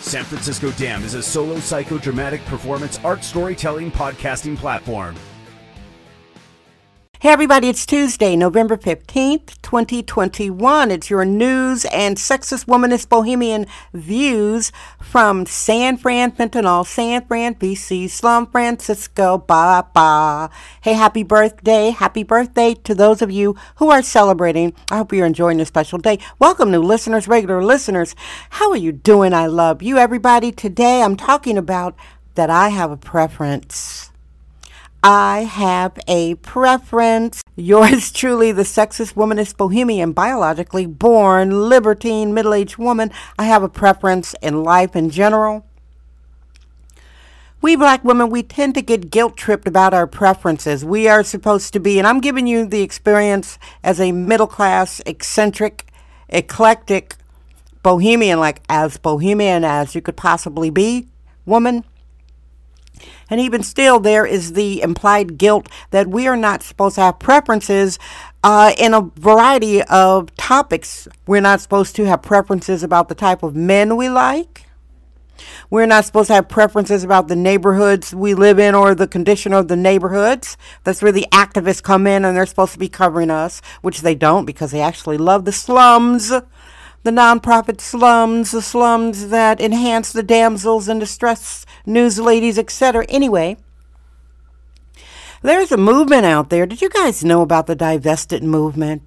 San Francisco Dam is a solo psychodramatic performance art storytelling podcasting platform. Hey everybody, it's Tuesday, November 15th, 2021. It's your news and sexist womanist bohemian views from San Fran Fentanyl, San Fran, BC, Slum Francisco, ba ba. Hey, happy birthday. Happy birthday to those of you who are celebrating. I hope you're enjoying this special day. Welcome new listeners, regular listeners. How are you doing? I love you, everybody. Today I'm talking about that I have a preference. I have a preference. Yours truly, the sexist, womanist, bohemian, biologically born, libertine, middle aged woman. I have a preference in life in general. We black women, we tend to get guilt tripped about our preferences. We are supposed to be, and I'm giving you the experience as a middle class, eccentric, eclectic bohemian, like as bohemian as you could possibly be, woman. And even still, there is the implied guilt that we are not supposed to have preferences uh, in a variety of topics. We're not supposed to have preferences about the type of men we like. We're not supposed to have preferences about the neighborhoods we live in or the condition of the neighborhoods. That's where the activists come in and they're supposed to be covering us, which they don't because they actually love the slums the nonprofit slums, the slums that enhance the damsels in distress, news ladies, etc. Anyway, there's a movement out there. Did you guys know about the divested movement?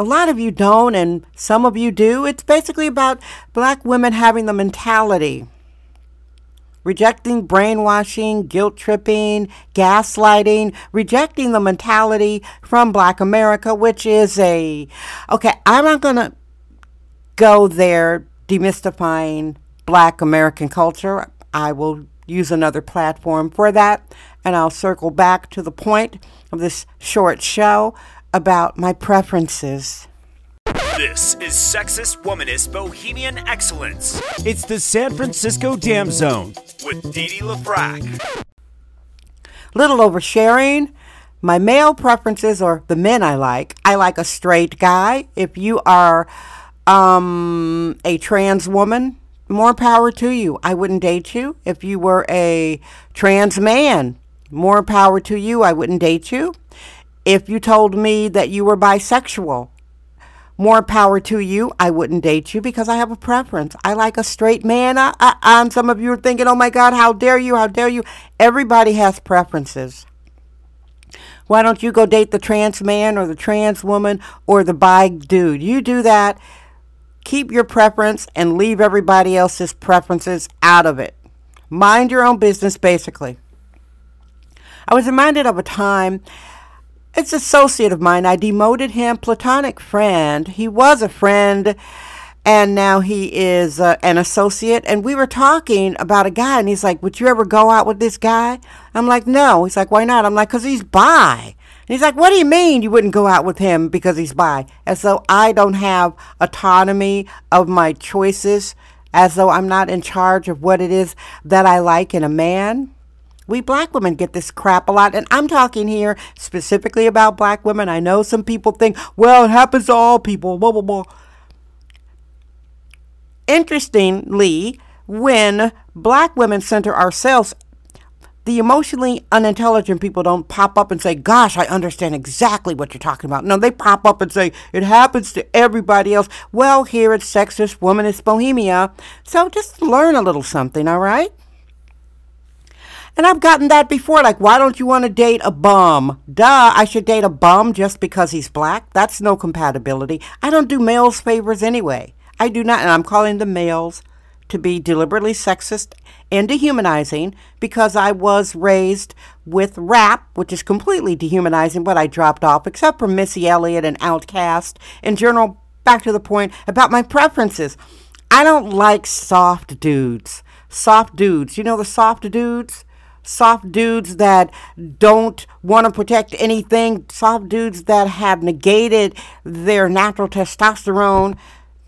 A lot of you don't, and some of you do. It's basically about black women having the mentality rejecting brainwashing, guilt tripping, gaslighting, rejecting the mentality from black America, which is a okay, I'm not going to go there demystifying black American culture. I will use another platform for that, and I'll circle back to the point of this short show about my preferences. This is Sexist Womanist Bohemian Excellence. It's the San Francisco Dam Zone with Dee Dee LaFrac. Little oversharing. My male preferences, are the men I like, I like a straight guy. If you are um, a trans woman, more power to you. I wouldn't date you. If you were a trans man, more power to you. I wouldn't date you. If you told me that you were bisexual, more power to you. I wouldn't date you because I have a preference. I like a straight man. I, I, and some of you are thinking, oh my God, how dare you? How dare you? Everybody has preferences. Why don't you go date the trans man or the trans woman or the bi dude? You do that Keep your preference and leave everybody else's preferences out of it. Mind your own business, basically. I was reminded of a time. It's an associate of mine. I demoted him, platonic friend. He was a friend, and now he is uh, an associate. And we were talking about a guy, and he's like, "Would you ever go out with this guy?" I'm like, "No." He's like, "Why not?" I'm like, "Cause he's bi." He's like, What do you mean you wouldn't go out with him because he's bi? As though I don't have autonomy of my choices, as though I'm not in charge of what it is that I like in a man. We black women get this crap a lot, and I'm talking here specifically about black women. I know some people think, well, it happens to all people, blah, blah, blah. Interestingly, when black women center ourselves the emotionally unintelligent people don't pop up and say, Gosh, I understand exactly what you're talking about. No, they pop up and say, It happens to everybody else. Well, here it's sexist, womanist bohemia. So just learn a little something, all right? And I've gotten that before. Like, why don't you want to date a bum? Duh, I should date a bum just because he's black? That's no compatibility. I don't do males favors anyway. I do not, and I'm calling the males to be deliberately sexist and dehumanizing because I was raised with rap, which is completely dehumanizing, but I dropped off, except for Missy Elliott and Outkast. In general, back to the point about my preferences. I don't like soft dudes. soft dudes. You know the soft dudes? Soft dudes that don't want to protect anything. Soft dudes that have negated their natural testosterone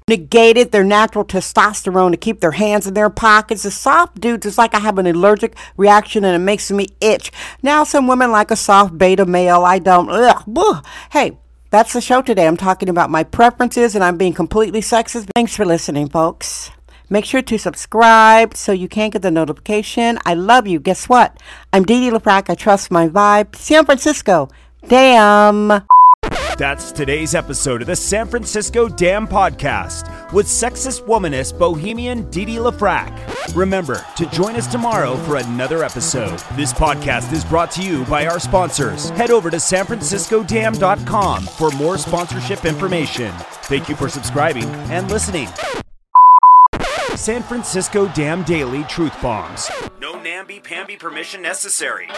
negated their natural testosterone to keep their hands in their pockets. The soft dudes, it's like I have an allergic reaction and it makes me itch. Now, some women like a soft beta male. I don't. Ugh, hey, that's the show today. I'm talking about my preferences and I'm being completely sexist. Thanks for listening, folks. Make sure to subscribe so you can't get the notification. I love you. Guess what? I'm Dee Dee LaFrac. I trust my vibe. San Francisco. Damn. That's today's episode of the San Francisco Dam Podcast with sexist womanist bohemian Dee Dee LaFrac. Remember to join us tomorrow for another episode. This podcast is brought to you by our sponsors. Head over to sanfranciscodam.com for more sponsorship information. Thank you for subscribing and listening. San Francisco Dam Daily Truth Bombs. No namby-pamby permission necessary.